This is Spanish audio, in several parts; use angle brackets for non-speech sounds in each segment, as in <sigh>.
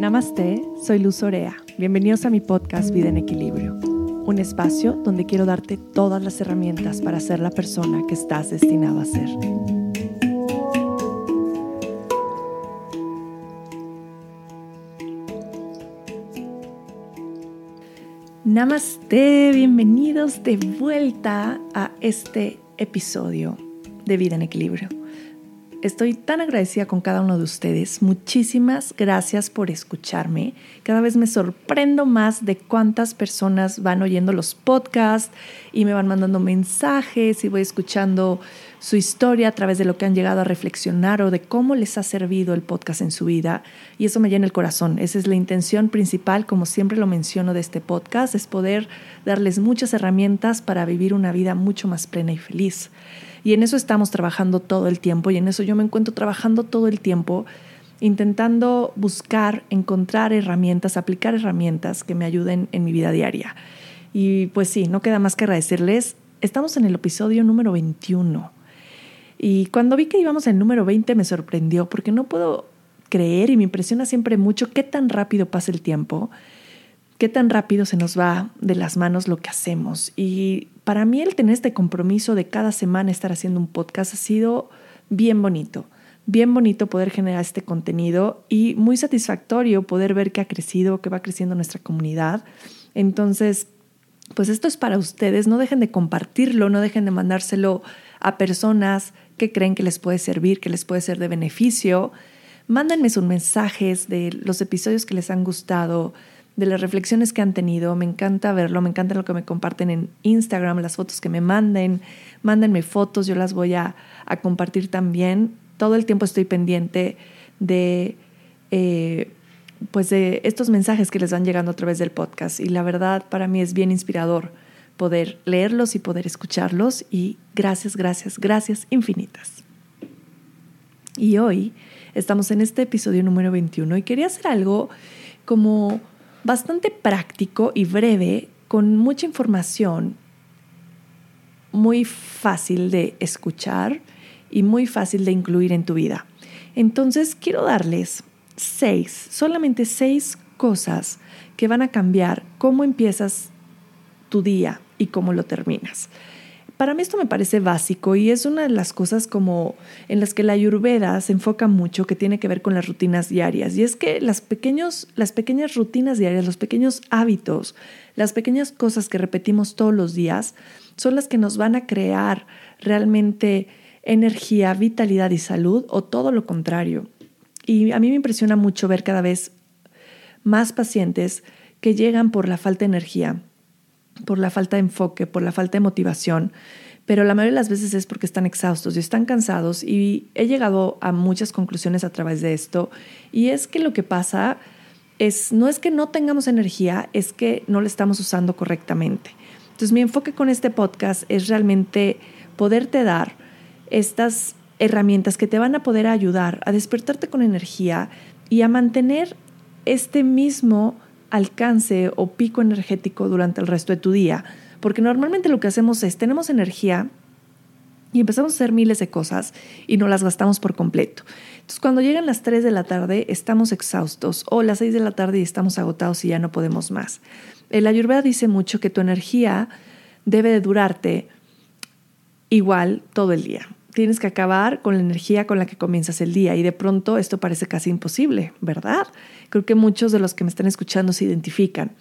Namaste, soy Luz Orea. Bienvenidos a mi podcast Vida en Equilibrio, un espacio donde quiero darte todas las herramientas para ser la persona que estás destinado a ser. Namaste, bienvenidos de vuelta a este episodio de Vida en Equilibrio. Estoy tan agradecida con cada uno de ustedes. Muchísimas gracias por escucharme. Cada vez me sorprendo más de cuántas personas van oyendo los podcasts y me van mandando mensajes y voy escuchando su historia a través de lo que han llegado a reflexionar o de cómo les ha servido el podcast en su vida. Y eso me llena el corazón. Esa es la intención principal, como siempre lo menciono de este podcast, es poder darles muchas herramientas para vivir una vida mucho más plena y feliz. Y en eso estamos trabajando todo el tiempo y en eso yo me encuentro trabajando todo el tiempo intentando buscar, encontrar herramientas, aplicar herramientas que me ayuden en mi vida diaria. Y pues sí, no queda más que agradecerles. Estamos en el episodio número 21. Y cuando vi que íbamos el número 20 me sorprendió porque no puedo creer y me impresiona siempre mucho qué tan rápido pasa el tiempo, qué tan rápido se nos va de las manos lo que hacemos. Y para mí el tener este compromiso de cada semana estar haciendo un podcast ha sido bien bonito, bien bonito poder generar este contenido y muy satisfactorio poder ver que ha crecido, que va creciendo nuestra comunidad. Entonces, pues esto es para ustedes, no dejen de compartirlo, no dejen de mandárselo a personas que creen que les puede servir, que les puede ser de beneficio. Mándenme sus mensajes de los episodios que les han gustado, de las reflexiones que han tenido. Me encanta verlo, me encanta lo que me comparten en Instagram, las fotos que me manden. Mándenme fotos, yo las voy a, compartir también. Todo el tiempo estoy pendiente de, eh, pues de estos mensajes que les van llegando a través del podcast. Y la verdad, para mí es bien inspirador poder leerlos y poder escucharlos. Y gracias, gracias, gracias infinitas. Y hoy estamos en este episodio número 21 y quería hacer algo como bastante práctico y breve, con mucha información, muy fácil de escuchar y muy fácil de incluir en tu vida. Entonces quiero darles seis, solamente seis cosas que van a cambiar cómo empiezas tu día y cómo lo terminas. Para mí esto me parece básico y es una de las cosas como en las que la ayurveda se enfoca mucho que tiene que ver con las rutinas diarias. Y es que las, pequeños, las pequeñas rutinas diarias, los pequeños hábitos, las pequeñas cosas que repetimos todos los días son las que nos van a crear realmente energía, vitalidad y salud o todo lo contrario. Y a mí me impresiona mucho ver cada vez más pacientes que llegan por la falta de energía, por la falta de enfoque, por la falta de motivación, pero la mayoría de las veces es porque están exhaustos y están cansados y he llegado a muchas conclusiones a través de esto y es que lo que pasa es no es que no tengamos energía, es que no la estamos usando correctamente. Entonces mi enfoque con este podcast es realmente poderte dar estas herramientas que te van a poder ayudar a despertarte con energía y a mantener este mismo alcance o pico energético durante el resto de tu día. Porque normalmente lo que hacemos es, tenemos energía y empezamos a hacer miles de cosas y no las gastamos por completo. Entonces, cuando llegan las 3 de la tarde, estamos exhaustos o las 6 de la tarde y estamos agotados y ya no podemos más. El Ayurveda dice mucho que tu energía debe de durarte igual todo el día tienes que acabar con la energía con la que comienzas el día y de pronto esto parece casi imposible, ¿verdad? Creo que muchos de los que me están escuchando se identifican.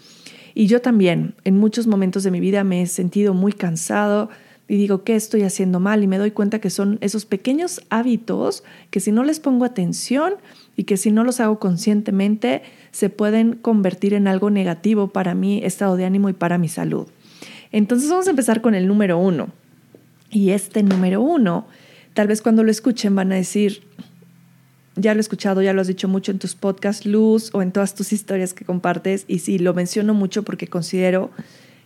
Y yo también, en muchos momentos de mi vida me he sentido muy cansado y digo, ¿qué estoy haciendo mal? Y me doy cuenta que son esos pequeños hábitos que si no les pongo atención y que si no los hago conscientemente, se pueden convertir en algo negativo para mi estado de ánimo y para mi salud. Entonces vamos a empezar con el número uno. Y este número uno, tal vez cuando lo escuchen van a decir, ya lo he escuchado, ya lo has dicho mucho en tus podcasts, Luz, o en todas tus historias que compartes, y sí, lo menciono mucho porque considero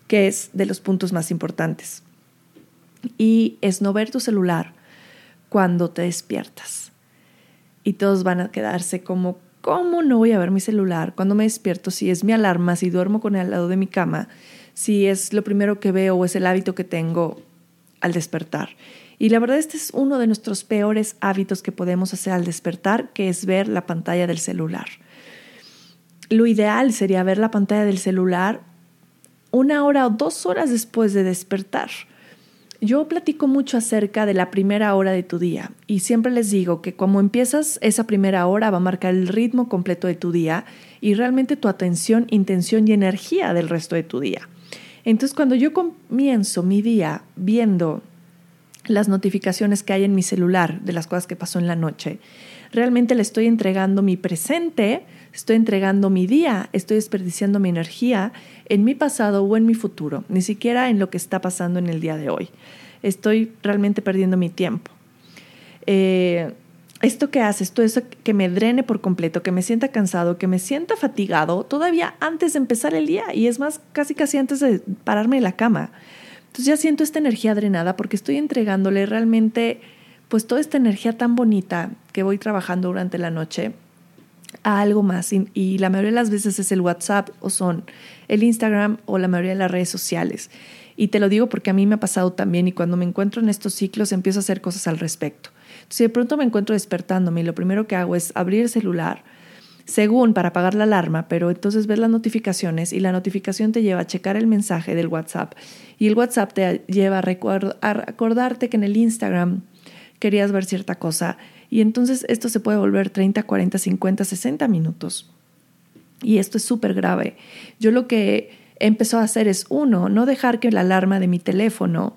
que es de los puntos más importantes. Y es no ver tu celular cuando te despiertas. Y todos van a quedarse como, ¿cómo no voy a ver mi celular cuando me despierto? Si es mi alarma, si duermo con él al lado de mi cama, si es lo primero que veo o es el hábito que tengo al despertar. Y la verdad este es uno de nuestros peores hábitos que podemos hacer al despertar, que es ver la pantalla del celular. lo ideal sería ver la pantalla del celular una hora o dos horas después de despertar. Yo platico mucho acerca de la primera hora de tu día y siempre les digo que como empiezas esa primera hora va a marcar el ritmo completo de tu día y realmente tu atención, intención y energía del resto de tu día. Entonces cuando yo comienzo mi día viendo las notificaciones que hay en mi celular de las cosas que pasó en la noche, realmente le estoy entregando mi presente, estoy entregando mi día, estoy desperdiciando mi energía en mi pasado o en mi futuro, ni siquiera en lo que está pasando en el día de hoy. Estoy realmente perdiendo mi tiempo. Eh, esto que hace, esto es que me drene por completo, que me sienta cansado, que me sienta fatigado, todavía antes de empezar el día y es más, casi casi antes de pararme de la cama. Entonces ya siento esta energía drenada porque estoy entregándole realmente pues toda esta energía tan bonita que voy trabajando durante la noche a algo más y, la mayoría de las veces es el WhatsApp o son el Instagram o la mayoría de las redes sociales. Y te lo digo porque a mí me ha pasado también y cuando me encuentro en estos ciclos empiezo a hacer cosas al respecto. Si de pronto me encuentro despertándome y lo primero que hago es abrir el celular, según para apagar la alarma, pero entonces ves las notificaciones y la notificación te lleva a checar el mensaje del WhatsApp y el WhatsApp te lleva a, a recordarte que en el Instagram querías ver cierta cosa y entonces esto se puede volver 30, 40, 50, 60 minutos. Y esto es súper grave. Yo lo que empezó a hacer es, uno, no dejar que la alarma de mi teléfono,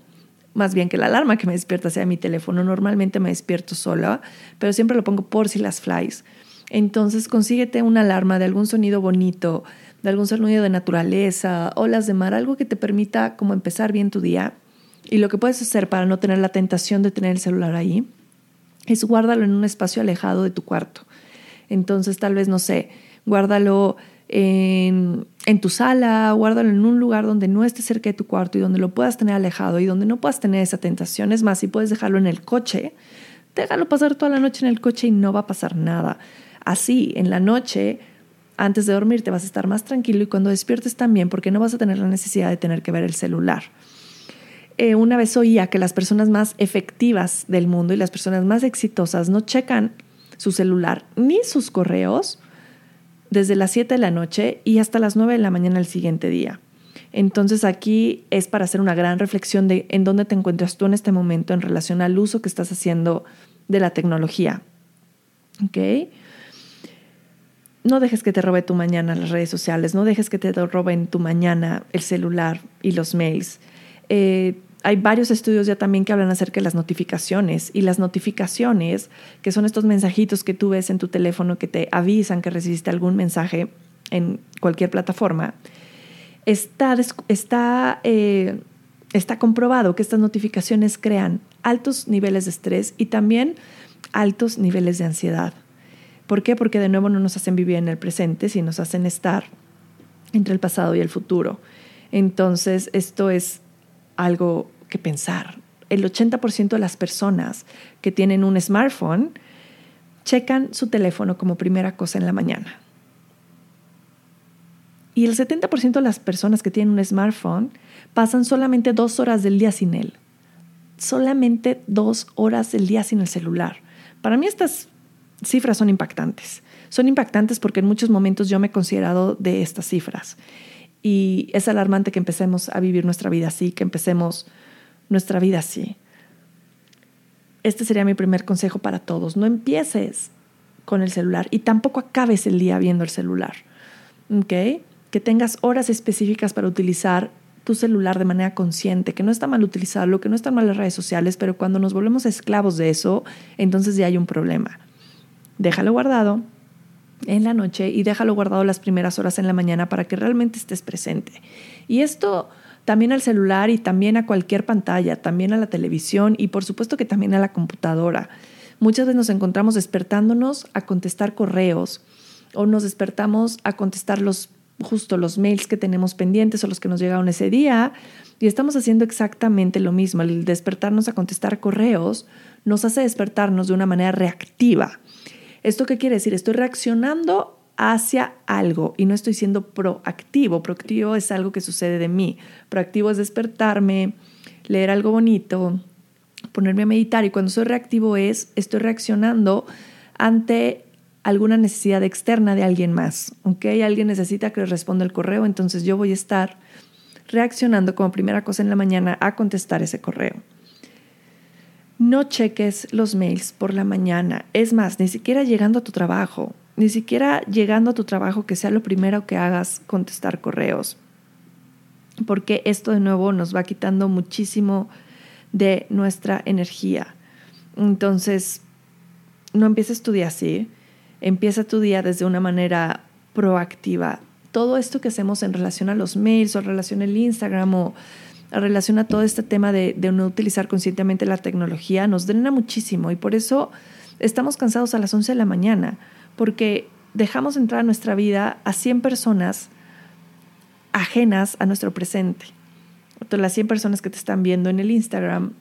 más bien que la alarma que me despierta sea mi teléfono, normalmente me despierto sola, pero siempre lo pongo por si las flies. Entonces consíguete una alarma de algún sonido bonito, de algún sonido de naturaleza, olas de mar, algo que te permita como empezar bien tu día y lo que puedes hacer para no tener la tentación de tener el celular ahí es guárdalo en un espacio alejado de tu cuarto. Entonces, tal vez, no sé, guárdalo en, tu sala, guárdalo en un lugar donde no esté cerca de tu cuarto y donde lo puedas tener alejado y donde no puedas tener esa tentación. Es más, si puedes dejarlo en el coche, déjalo pasar toda la noche en el coche y no va a pasar nada. Así, en la noche, antes de dormir, te vas a estar más tranquilo y cuando despiertes también, porque no vas a tener la necesidad de tener que ver el celular. Eh, una vez oía que las personas más efectivas del mundo y las personas más exitosas no checan su celular ni sus correos desde las 7 de la noche y hasta las 9 de la mañana del siguiente día. Entonces aquí es para hacer una gran reflexión de en dónde te encuentras tú en este momento en relación al uso que estás haciendo de la tecnología. ¿Ok? No dejes que te robe tu mañana las redes sociales, no dejes que te roben tu mañana el celular y los mails. Eh, hay varios estudios ya también que hablan acerca de las notificaciones y las notificaciones, que son estos mensajitos que tú ves en tu teléfono que te avisan que recibiste algún mensaje en cualquier plataforma, está, está, eh, está comprobado que estas notificaciones crean altos niveles de estrés y también altos niveles de ansiedad. ¿Por qué? Porque de nuevo no nos hacen vivir en el presente, sino nos hacen estar entre el pasado y el futuro. Entonces, esto es algo que pensar. El 80% de las personas que tienen un smartphone checan su teléfono como primera cosa en la mañana. Y el 70% de las personas que tienen un smartphone pasan solamente dos horas del día sin él. Solamente dos horas del día sin el celular. Para mí estas cifras son impactantes. Son impactantes porque en muchos momentos yo me he considerado de estas cifras. Y es alarmante que empecemos a vivir nuestra vida así, que empecemos nuestra vida así. Este sería mi primer consejo para todos. No empieces con el celular y tampoco acabes el día viendo el celular. ¿Ok? Que tengas horas específicas para utilizar tu celular de manera consciente, que no está mal utilizarlo, que no están mal las redes sociales, pero cuando nos volvemos esclavos de eso, entonces ya hay un problema. Déjalo guardado en la noche y déjalo guardado las primeras horas en la mañana para que realmente estés presente. Y esto también al celular y también a cualquier pantalla, también a la televisión y por supuesto que también a la computadora. Muchas veces nos encontramos despertándonos a contestar correos o nos despertamos a contestar los justo los mails que tenemos pendientes o los que nos llegaron ese día y estamos haciendo exactamente lo mismo. El despertarnos a contestar correos nos hace despertarnos de una manera reactiva. ¿Esto qué quiere decir? Estoy reaccionando hacia algo y no estoy siendo proactivo. Proactivo es algo que sucede de mí. Proactivo es despertarme, leer algo bonito, ponerme a meditar y cuando soy reactivo es estoy reaccionando ante alguna necesidad externa de alguien más. ¿ok? Alguien necesita que le responda el correo, entonces yo voy a estar reaccionando como primera cosa en la mañana a contestar ese correo. No cheques los mails por la mañana. Es más, ni siquiera llegando a tu trabajo, ni siquiera llegando a tu trabajo que sea lo primero que hagas contestar correos. Porque esto de nuevo nos va quitando muchísimo de nuestra energía. Entonces, no empieces tu día así. Empieza tu día desde una manera proactiva. Todo esto que hacemos en relación a los mails o en relación al Instagram o relación a todo este tema de, no utilizar conscientemente la tecnología nos drena muchísimo y por eso estamos cansados a las 11 de la mañana, porque dejamos entrar a nuestra vida a 100 personas ajenas a nuestro presente. las 100 personas que te están viendo en el Instagram,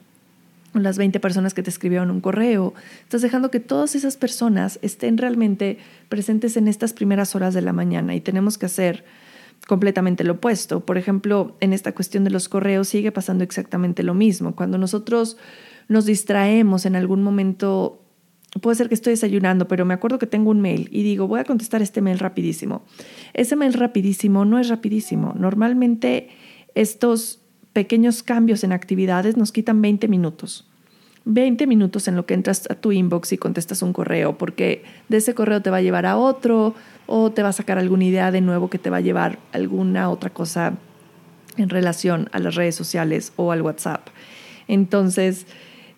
las 20 personas que te escribieron un correo, estás dejando que todas esas personas estén realmente presentes en estas primeras horas de la mañana y tenemos que hacer completamente lo opuesto. Por ejemplo, en esta cuestión de los correos sigue pasando exactamente lo mismo. Cuando nosotros nos distraemos en algún momento, puede ser que estoy desayunando, pero me acuerdo que tengo un mail y digo, voy a contestar este mail rapidísimo. Ese mail rapidísimo no es rapidísimo. Normalmente estos pequeños cambios en actividades nos quitan 20 minutos. 20 minutos en lo que entras a tu inbox y contestas un correo, porque de ese correo te va a llevar a otro, o te va a sacar alguna idea de nuevo que te va a llevar alguna otra cosa en relación a las redes sociales o al WhatsApp. Entonces,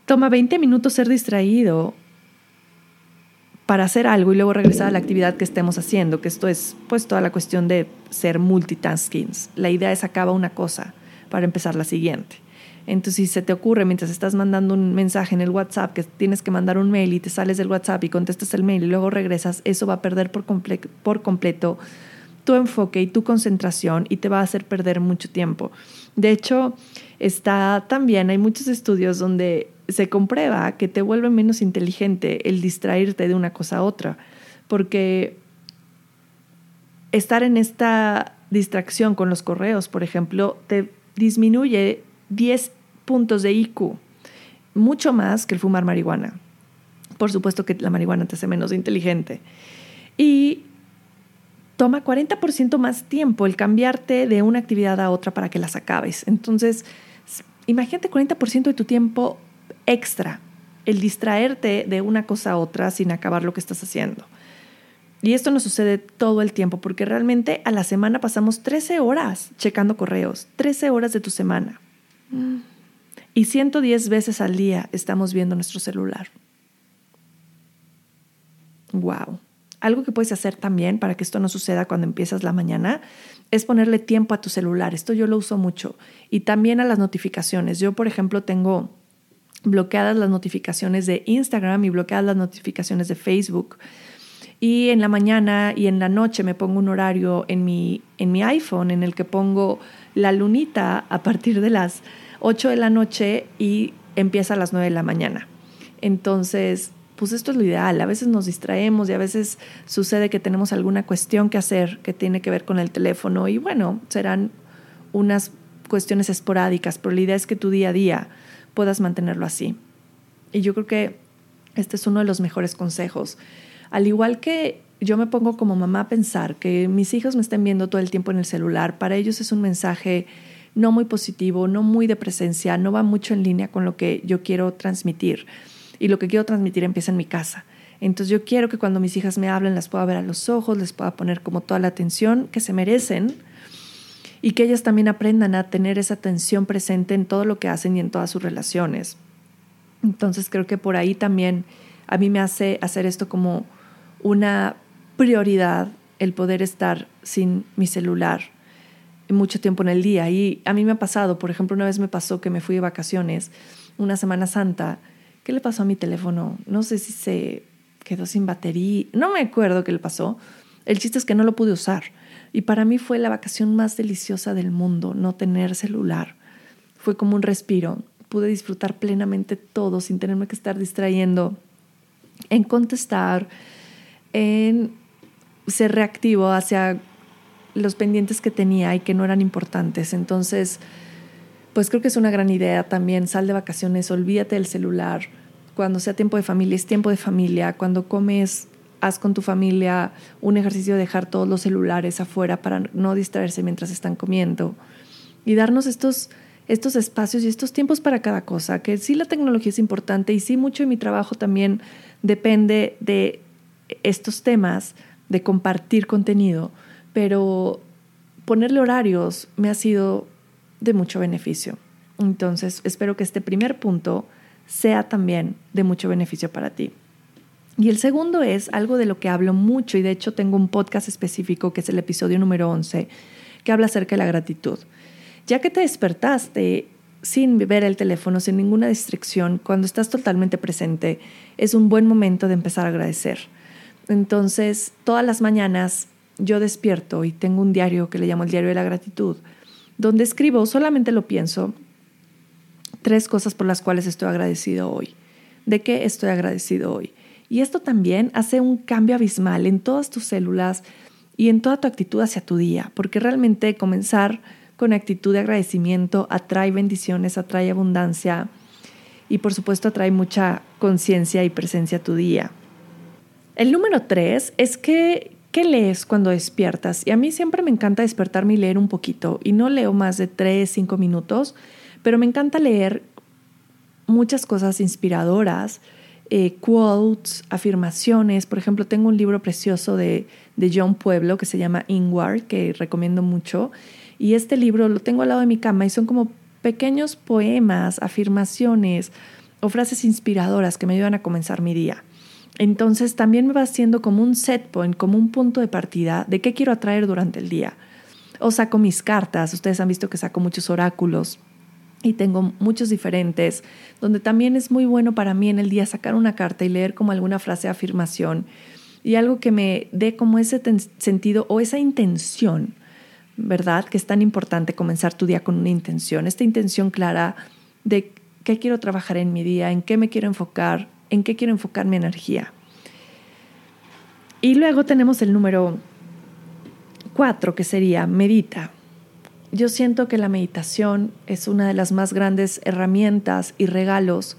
toma 20 minutos ser distraído para hacer algo y luego regresar a la actividad que estemos haciendo, que esto es pues toda la cuestión de ser multitasking. La idea es acaba una cosa para empezar la siguiente. Entonces, si se te ocurre mientras estás mandando un mensaje en el WhatsApp que tienes que mandar un mail y te sales del WhatsApp y contestas el mail y luego regresas, eso va a perder por, por completo tu enfoque y tu concentración y te va a hacer perder mucho tiempo. De hecho, está también, hay muchos estudios donde se comprueba que te vuelve menos inteligente el distraerte de una cosa a otra, porque estar en esta distracción con los correos, por ejemplo, te disminuye 10 puntos de IQ, mucho más que el fumar marihuana. Por supuesto que la marihuana te hace menos inteligente. Y toma 40% más tiempo el cambiarte de una actividad a otra para que las acabes. Entonces, imagínate 40% de tu tiempo extra, el distraerte de una cosa a otra sin acabar lo que estás haciendo. Y esto nos sucede todo el tiempo porque realmente a la semana pasamos 13 horas checando correos, 13 horas de tu semana. Mm. Y 110 veces al día estamos viendo nuestro celular. Wow. Algo que puedes hacer también para que esto no suceda cuando empiezas la mañana es ponerle tiempo a tu celular. Esto yo lo uso mucho. Y también a las notificaciones. Yo, por ejemplo, tengo bloqueadas las notificaciones de Instagram y bloqueadas las notificaciones de Facebook. Y en la mañana y en la noche me pongo un horario en mi, en mi iPhone en el que pongo la lunita a partir de las 8 de la noche y empieza a las 9 de la mañana. Entonces, pues esto es lo ideal. A veces nos distraemos y a veces sucede que tenemos alguna cuestión que hacer que tiene que ver con el teléfono y bueno, serán unas cuestiones esporádicas, pero la idea es que tu día a día puedas mantenerlo así. Y yo creo que este es uno de los mejores consejos. Al igual que yo me pongo como mamá a pensar que mis hijos me estén viendo todo el tiempo en el celular, para ellos es un mensaje no muy positivo, no muy de presencia, no va mucho en línea con lo que yo quiero transmitir. Y lo que quiero transmitir empieza en mi casa. Entonces yo quiero que cuando mis hijas me hablen las pueda ver a los ojos, les pueda poner como toda la atención que se merecen y que ellas también aprendan a tener esa atención presente en todo lo que hacen y en todas sus relaciones. Entonces creo que por ahí también a mí me hace hacer esto como una prioridad el poder estar sin mi celular mucho tiempo en el día. Y a mí me ha pasado, por ejemplo, una vez me pasó que me fui de vacaciones, una Semana Santa. ¿Qué le pasó a mi teléfono? No sé si se quedó sin batería, no me acuerdo qué le pasó. El chiste es que no lo pude usar. Y para mí fue la vacación más deliciosa del mundo, no tener celular. Fue como un respiro. Pude disfrutar plenamente todo sin tenerme que estar distrayendo en contestar, en ser reactivo hacia los pendientes que tenía y que no eran importantes. Entonces, pues creo que es una gran idea también. Sal de vacaciones, olvídate del celular. Cuando sea tiempo de familia, es tiempo de familia. Cuando comes haz con tu familia un ejercicio de dejar todos los celulares afuera para no distraerse mientras están comiendo y darnos estos, estos espacios y estos tiempos para cada cosa, que sí la tecnología es importante y sí mucho de mi trabajo también depende de estos temas, de compartir contenido, pero ponerle horarios me ha sido de mucho beneficio. Entonces, espero que este primer punto sea también de mucho beneficio para ti. Y el segundo es algo de lo que hablo mucho y de hecho tengo un podcast específico que es el episodio número 11 que habla acerca de la gratitud. Ya que te despertaste sin ver el teléfono, sin ninguna distracción, cuando estás totalmente presente, es un buen momento de empezar a agradecer. Entonces, todas las mañanas yo despierto y tengo un diario que le llamo el diario de la gratitud, donde escribo, solamente lo pienso, tres cosas por las cuales estoy agradecido hoy. ¿De qué estoy agradecido hoy? Y esto también hace un cambio abismal en todas tus células y en toda tu actitud hacia tu día, porque realmente comenzar con actitud de agradecimiento atrae bendiciones, atrae abundancia y por supuesto atrae mucha conciencia y presencia a tu día. El número tres es que, ¿qué lees cuando despiertas? Y a mí siempre me encanta despertarme y leer un poquito y no leo más de tres, cinco minutos, pero me encanta leer muchas cosas inspiradoras eh, quotes, afirmaciones. Por ejemplo, tengo un libro precioso de, de John Pueblo que se llama Inward, que recomiendo mucho. Y este libro lo tengo al lado de mi cama y son como pequeños poemas, afirmaciones o frases inspiradoras que me ayudan a comenzar mi día. Entonces también me va haciendo como un set point, como un punto de partida de qué quiero atraer durante el día. O saco mis cartas, ustedes han visto que saco muchos oráculos y tengo muchos diferentes, donde también es muy bueno para mí en el día sacar una carta y leer como alguna frase de afirmación y algo que me dé como ese sentido o esa intención, ¿verdad? Que es tan importante comenzar tu día con una intención, esta intención clara de qué quiero trabajar en mi día, en qué me quiero enfocar, en qué quiero enfocar mi energía. Y luego tenemos el número cuatro, que sería medita yo siento que la meditación es una de las más grandes herramientas y regalos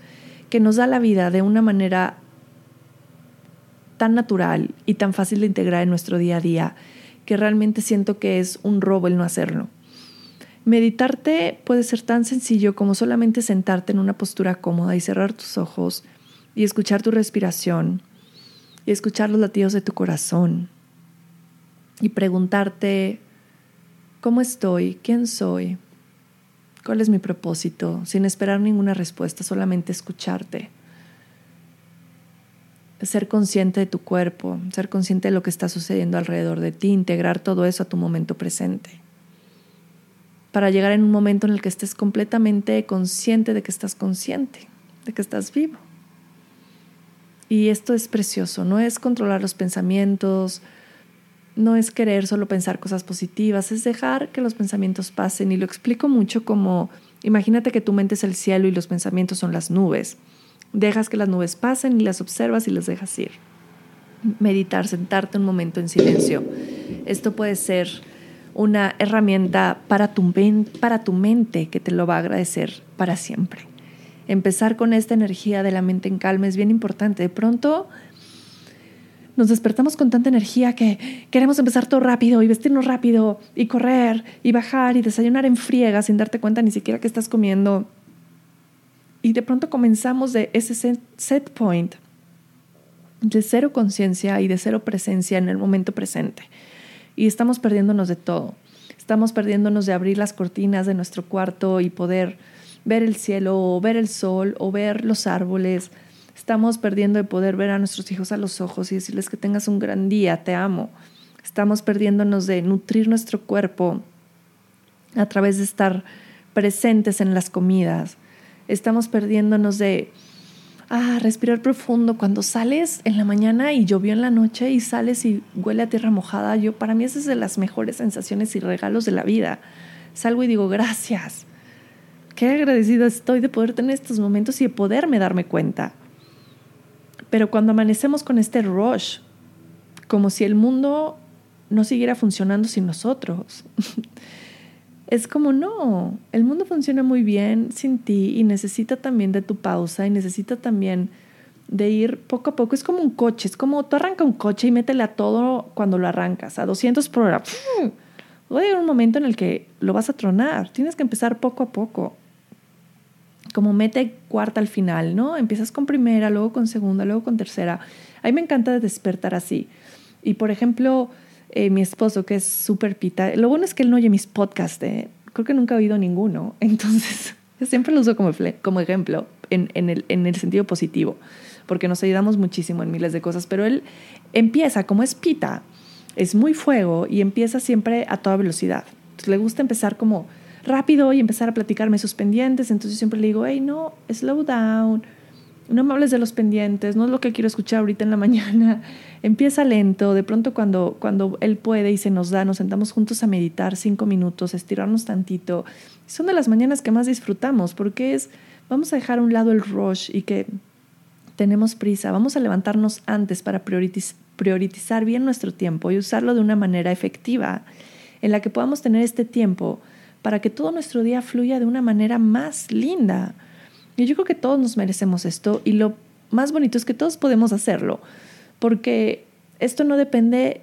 que nos da la vida de una manera tan natural y tan fácil de integrar en nuestro día a día que realmente siento que es un robo el no hacerlo. Meditarte puede ser tan sencillo como solamente sentarte en una postura cómoda y cerrar tus ojos y escuchar tu respiración y escuchar los latidos de tu corazón y preguntarte ¿Cómo estoy? ¿Quién soy? ¿Cuál es mi propósito? Sin esperar ninguna respuesta, solamente escucharte. Ser consciente de tu cuerpo, ser consciente de lo que está sucediendo alrededor de ti, integrar todo eso a tu momento presente. Para llegar en un momento en el que estés completamente consciente de que estás consciente, de que estás vivo. Y esto es precioso, no es controlar los pensamientos, no es querer solo pensar cosas positivas, es dejar que los pensamientos pasen. Y lo explico mucho como, imagínate que tu mente es el cielo y los pensamientos son las nubes. Dejas que las nubes pasen y las observas y las dejas ir. Meditar, sentarte un momento en silencio. Esto puede ser una herramienta para tu, para tu mente que te lo va a agradecer para siempre. Empezar con esta energía de la mente en calma es bien importante. De pronto nos despertamos con tanta energía que queremos empezar todo rápido y vestirnos rápido y correr y bajar y desayunar en friega sin darte cuenta ni siquiera que estás comiendo. Y de pronto comenzamos de ese set point de cero conciencia y de cero presencia en el momento presente. Y estamos perdiéndonos de todo. Estamos perdiéndonos de abrir las cortinas de nuestro cuarto y poder ver el cielo o ver el sol o ver los árboles Estamos perdiendo de poder ver a nuestros hijos a los ojos y decirles que tengas un gran día, te amo. Estamos perdiéndonos de nutrir nuestro cuerpo a través de estar presentes en las comidas. Estamos perdiéndonos de ah, respirar profundo. Cuando sales en la mañana y llovió en la noche y sales y huele a tierra mojada, yo para mí esa es de las mejores sensaciones y regalos de la vida. Salgo y digo, gracias. Qué agradecida estoy de poder tener estos momentos y de poderme darme cuenta. Pero cuando amanecemos con este rush, como si el mundo no siguiera funcionando sin nosotros, <laughs> es como no, el mundo funciona muy bien sin ti y necesita también de tu pausa y necesita también de ir poco a poco. Es como un coche, es como tú arrancas un coche y métele a todo cuando lo arrancas, a 200 por hora. Va a llegar un momento en el que lo vas a tronar. Tienes que empezar poco a poco. Como mete cuarta al final, ¿no? Empiezas con primera, luego con segunda, luego con tercera. A mí me encanta despertar así. Y por ejemplo, eh, mi esposo, que es súper pita, lo bueno es que él no oye mis podcasts, ¿eh? creo que nunca ha oído ninguno. <laughs> Entonces, siempre lo uso como, ejemplo en, en, el, en el sentido positivo porque nos ayudamos muchísimo en miles de cosas, pero él empieza como es pita, es muy fuego y empieza siempre a toda velocidad. Entonces le gusta empezar como rápido y empezar a platicarme sus pendientes, entonces siempre le digo, hey, no, slow down, no me hables de los pendientes, no es lo que quiero escuchar ahorita en la <laughs> mañana. Empieza lento, de pronto cuando, cuando él puede y se nos da, nos sentamos juntos a meditar cinco minutos, estirarnos tantito. Son de las mañanas que más disfrutamos porque es, vamos a dejar a un lado el rush y que tenemos prisa, vamos a levantarnos antes para priorizar bien nuestro tiempo y usarlo de una manera efectiva en la que podamos tener este tiempo para que todo nuestro día fluya de una manera más linda. Y yo creo que todos nos merecemos esto y lo más bonito es que todos podemos hacerlo, porque esto no depende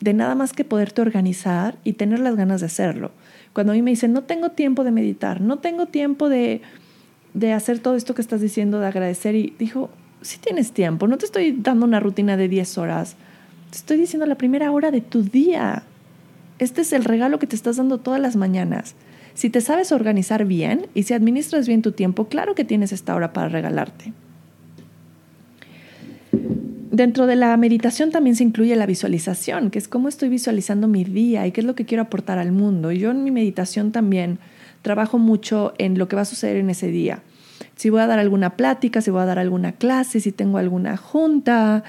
de nada más que poderte organizar y tener las ganas de hacerlo. Cuando a mí me dicen, no tengo tiempo de meditar, no tengo tiempo de, de hacer todo esto que estás diciendo, de agradecer, y dijo, si tienes tiempo, no te estoy dando una rutina de 10 horas, te estoy diciendo la primera hora de tu día. Este es el regalo que te estás dando todas las mañanas. Si te sabes organizar bien y si administras bien tu tiempo, claro que tienes esta hora para regalarte. Dentro de la meditación también se incluye la visualización, que es cómo estoy visualizando mi día y qué es lo que quiero aportar al mundo. Yo en mi meditación también trabajo mucho en lo que va a suceder en ese día si voy a dar alguna plática, si voy a dar alguna clase, si tengo alguna junta,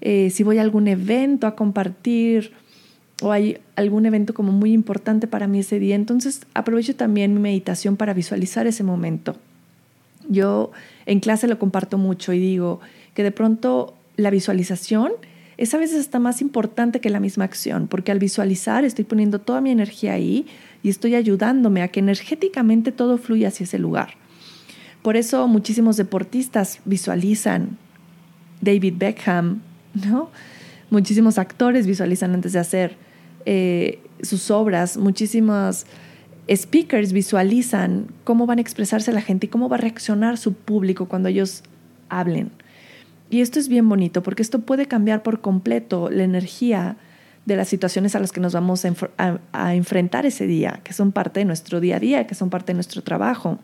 eh, si voy a algún evento a compartir o hay algún evento como muy importante para mí ese día. Entonces aprovecho también mi meditación para visualizar ese momento. Yo en clase lo comparto mucho y digo que de pronto la visualización es a veces hasta más importante que la misma acción, porque al visualizar estoy poniendo toda mi energía ahí y estoy ayudándome a que energéticamente todo fluya hacia ese lugar. Por eso muchísimos deportistas visualizan David Beckham, ¿no? Muchísimos actores visualizan antes de hacer eh, sus obras, muchísimos speakers visualizan cómo van a expresarse la gente y cómo va a reaccionar su público cuando ellos hablen. Y esto es bien bonito porque esto puede cambiar por completo la energía de las situaciones a las que nos vamos a enfrentar ese día, que son parte de nuestro día a día, que son parte de nuestro trabajo.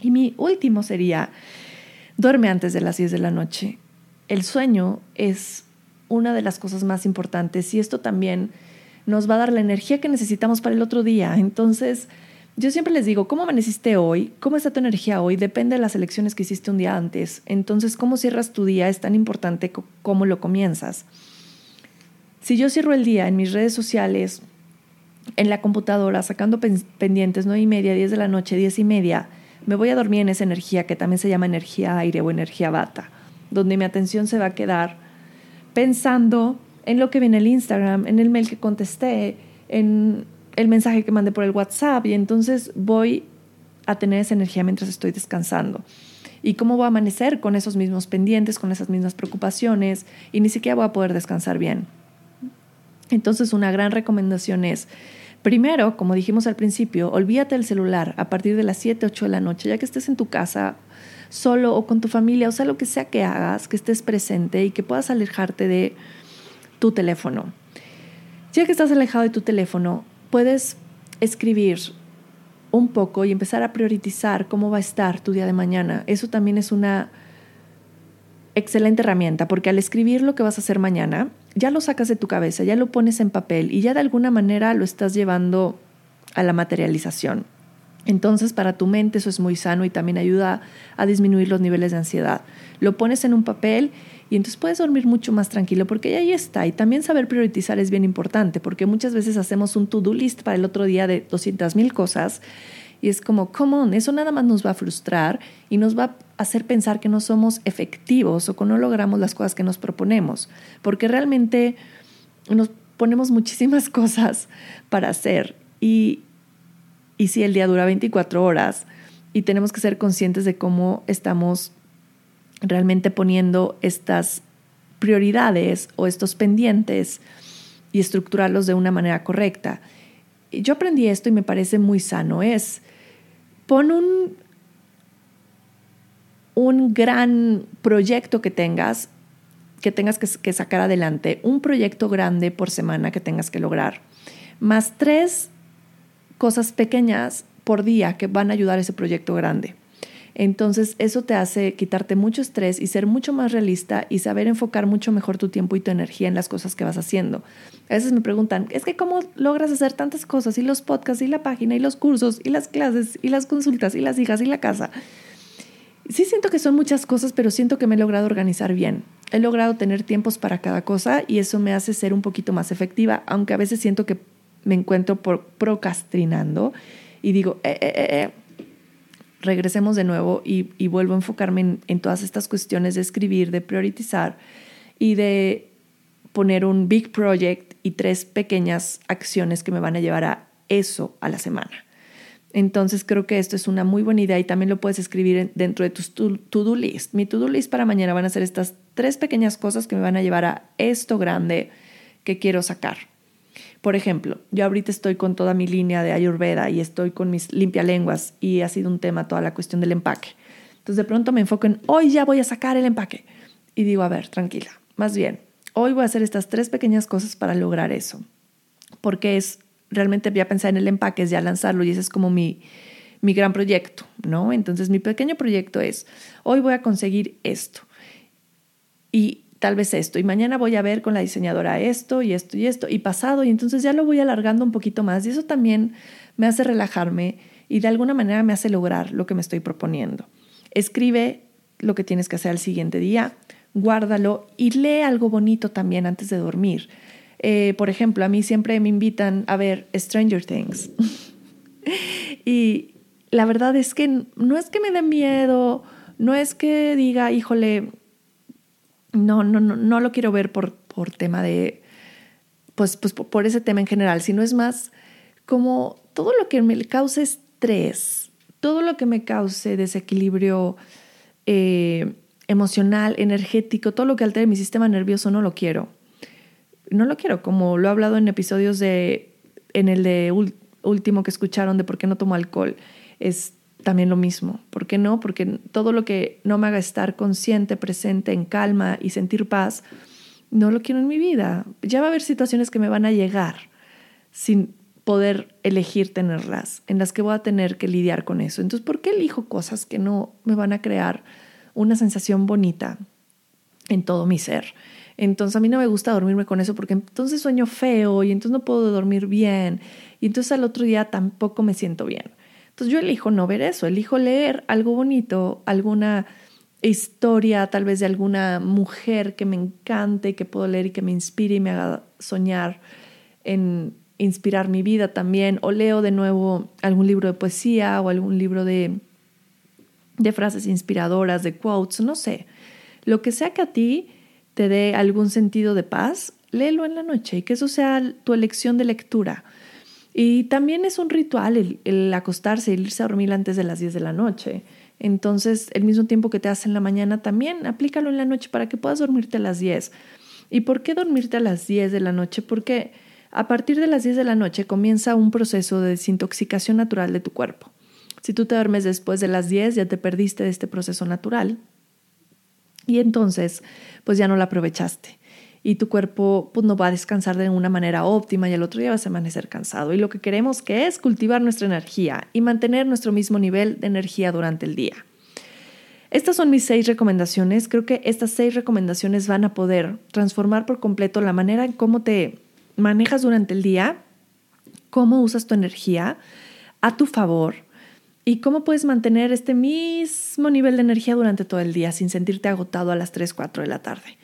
Y mi último sería, duerme antes de las 10 de la noche. El sueño es una de las cosas más importantes y esto también nos va a dar la energía que necesitamos para el otro día. Entonces, yo siempre les digo, ¿cómo amaneciste hoy? ¿Cómo está tu energía hoy? Depende de las elecciones que hiciste un día antes. Entonces, cómo cierras tu día es tan importante como lo comienzas. Si yo cierro el día en mis redes sociales, en la computadora, sacando pendientes 9 y media, 10 de la noche, 10 y media, me voy a dormir en esa energía que también se llama energía aire o energía bata, donde mi atención se va a quedar pensando en lo que viene el Instagram, en el mail que contesté, en el mensaje que mandé por el WhatsApp y entonces voy a tener esa energía mientras estoy descansando. ¿Y cómo voy a amanecer con esos mismos pendientes, con esas mismas preocupaciones y ni siquiera voy a poder descansar bien? Entonces una gran recomendación es Primero, como dijimos al principio, olvídate del celular a partir de las 7, 8 de la noche, ya que estés en tu casa solo o con tu familia, o sea, lo que sea que hagas, que estés presente y que puedas alejarte de tu teléfono. Ya que estás alejado de tu teléfono, puedes escribir un poco y empezar a priorizar cómo va a estar tu día de mañana. Eso también es una excelente herramienta porque al escribir lo que vas a hacer mañana, ya lo sacas de tu cabeza, ya lo pones en papel y ya de alguna manera lo estás llevando a la materialización. Entonces para tu mente eso es muy sano y también ayuda a disminuir los niveles de ansiedad. Lo pones en un papel y entonces puedes dormir mucho más tranquilo porque ahí está. Y también saber priorizar es bien importante porque muchas veces hacemos un to-do list para el otro día de 200 mil cosas y es como, come on, eso nada más nos va a frustrar y nos va a hacer pensar que no somos efectivos o que no logramos las cosas que nos proponemos, porque realmente nos ponemos muchísimas <laughs> cosas para hacer y, y si el día dura 24 horas y tenemos que ser conscientes de cómo estamos realmente poniendo estas prioridades o estos pendientes y estructurarlos de una manera correcta. Yo aprendí esto y me parece muy sano. Es, pon un, un gran proyecto que tengas, que tengas que, que sacar adelante, un proyecto grande por semana que tengas que lograr, más tres cosas pequeñas por día que van a ayudar a ese proyecto grande. Entonces eso te hace quitarte mucho estrés y ser mucho más realista y saber enfocar mucho mejor tu tiempo y tu energía en las cosas que vas haciendo. A veces me preguntan, es que cómo logras hacer tantas cosas y los podcasts y la página y los cursos y las clases y las consultas y las hijas y la casa. Sí siento que son muchas cosas, pero siento que me he logrado organizar bien. He logrado tener tiempos para cada cosa y eso me hace ser un poquito más efectiva, aunque a veces siento que me encuentro por procrastinando y digo, eh, eh, eh, regresemos de nuevo y, vuelvo a enfocarme en, todas estas cuestiones de escribir, de priorizar y de poner un big project y tres pequeñas acciones que me van a llevar a eso a la semana. Entonces creo que esto es una muy buena idea y también lo puedes escribir dentro de tu to-do list. Mi to-do list para mañana van a ser estas tres pequeñas cosas que me van a llevar a esto grande que quiero sacar. Por ejemplo, yo ahorita estoy con toda mi línea de Ayurveda y estoy con mis limpialenguas y ha sido un tema toda la cuestión del empaque. Entonces de pronto me enfoco en hoy ya voy a sacar el empaque y digo, a ver, tranquila, más bien, hoy voy a hacer estas tres pequeñas cosas para lograr eso. Porque es realmente voy a pensar en el empaque, es ya lanzarlo y ese es como mi, mi gran proyecto, ¿no? Entonces mi pequeño proyecto es, hoy voy a conseguir esto. Y tal vez esto, y mañana voy a ver con la diseñadora esto y esto y esto, y pasado, y entonces ya lo voy alargando un poquito más, y eso también me hace relajarme y de alguna manera me hace lograr lo que me estoy proponiendo. Escribe lo que tienes que hacer al siguiente día, guárdalo y lee algo bonito también antes de dormir. Eh, por ejemplo, a mí siempre me invitan a ver Stranger Things. <laughs> y la verdad es que no es que me dé miedo, no es que diga, híjole, no, no, no, no lo quiero ver por, por tema de, pues, pues por ese tema en general, sino es más como todo lo que me cause estrés, todo lo que me cause desequilibrio eh, emocional, energético, todo lo que altere mi sistema nervioso, no lo quiero. No lo quiero, como lo he hablado en episodios de, en el de último que escucharon de por qué no tomo alcohol. Es también lo mismo. ¿Por qué no? Porque todo lo que no me haga estar consciente, presente, en calma y sentir paz, no lo quiero en mi vida. Ya va a haber situaciones que me van a llegar sin poder elegir tenerlas, en las que voy a tener que lidiar con eso. Entonces, ¿por qué elijo cosas que no me van a crear una sensación bonita en todo mi ser? Entonces a mí no me gusta dormirme con eso porque entonces sueño feo y entonces no puedo dormir bien y entonces al otro día tampoco me siento bien. Entonces yo elijo no ver eso, elijo leer algo bonito, alguna historia tal vez de alguna mujer que me encante, que puedo leer y que me inspire y me haga soñar en inspirar mi vida también, o leo de nuevo algún libro de poesía o algún libro de, de frases inspiradoras, de quotes, no sé. Lo que sea que a ti te dé algún sentido de paz, léelo en la noche y que eso sea tu elección de lectura. Y también es un ritual el, acostarse, el irse a dormir antes de las 10 de la noche. Entonces, el mismo tiempo que te hace en la mañana, también aplícalo en la noche para que puedas dormirte a las 10. ¿Y por qué dormirte a las 10 de la noche? Porque a partir de las 10 de la noche comienza un proceso de desintoxicación natural de tu cuerpo. Si tú te duermes después de las 10, ya te perdiste de este proceso natural. Y entonces, pues ya no lo aprovechaste y tu cuerpo pues, no va a descansar de una manera óptima y al otro día vas a amanecer cansado. Y lo que queremos que es cultivar nuestra energía y mantener nuestro mismo nivel de energía durante el día. Estas son mis seis recomendaciones. Creo que estas seis recomendaciones van a poder transformar por completo la manera en cómo te manejas durante el día, cómo usas tu energía a tu favor y cómo puedes mantener este mismo nivel de energía durante todo el día sin sentirte agotado a las 3, 4 de la tarde.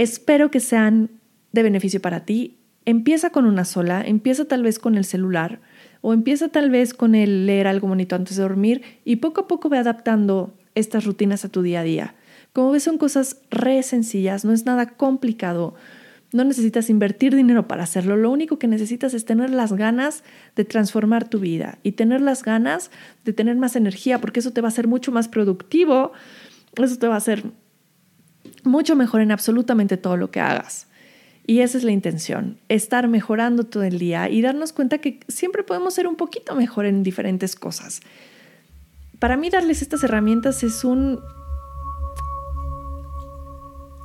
Espero que sean de beneficio para ti. Empieza con una sola, empieza tal vez con el celular o empieza tal vez con el leer algo bonito antes de dormir y poco a poco ve adaptando estas rutinas a tu día a día. Como ves son cosas re sencillas, no es nada complicado. No necesitas invertir dinero para hacerlo, lo único que necesitas es tener las ganas de transformar tu vida y tener las ganas de tener más energía, porque eso te va a hacer mucho más productivo Eso te va a hacer mucho mejor en absolutamente todo lo que hagas. Y esa es la intención, estar mejorando todo el día y darnos cuenta que siempre podemos ser un poquito mejor en diferentes cosas. Para mí darles estas herramientas es un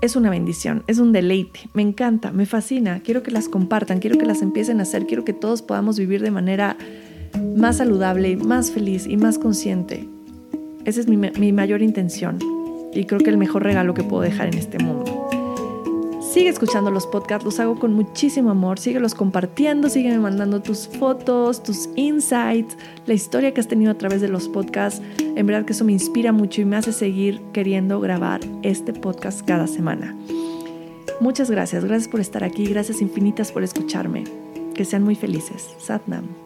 es una bendición, es un deleite, me encanta, me fascina, quiero que las compartan, quiero que las empiecen a hacer, quiero que todos podamos vivir de manera más saludable, más feliz y más consciente. Esa es mi, mi mayor intención y creo que el mejor regalo que puedo dejar en este mundo. Sigue escuchando los podcasts, los hago con muchísimo amor. Síguelos compartiendo, sígueme mandando tus fotos, tus insights, la historia que has tenido a través de los podcasts. En verdad que eso me inspira mucho y me hace seguir queriendo grabar este podcast cada semana. Muchas gracias, gracias por estar aquí, gracias infinitas por escucharme. Que sean muy felices. Satnam.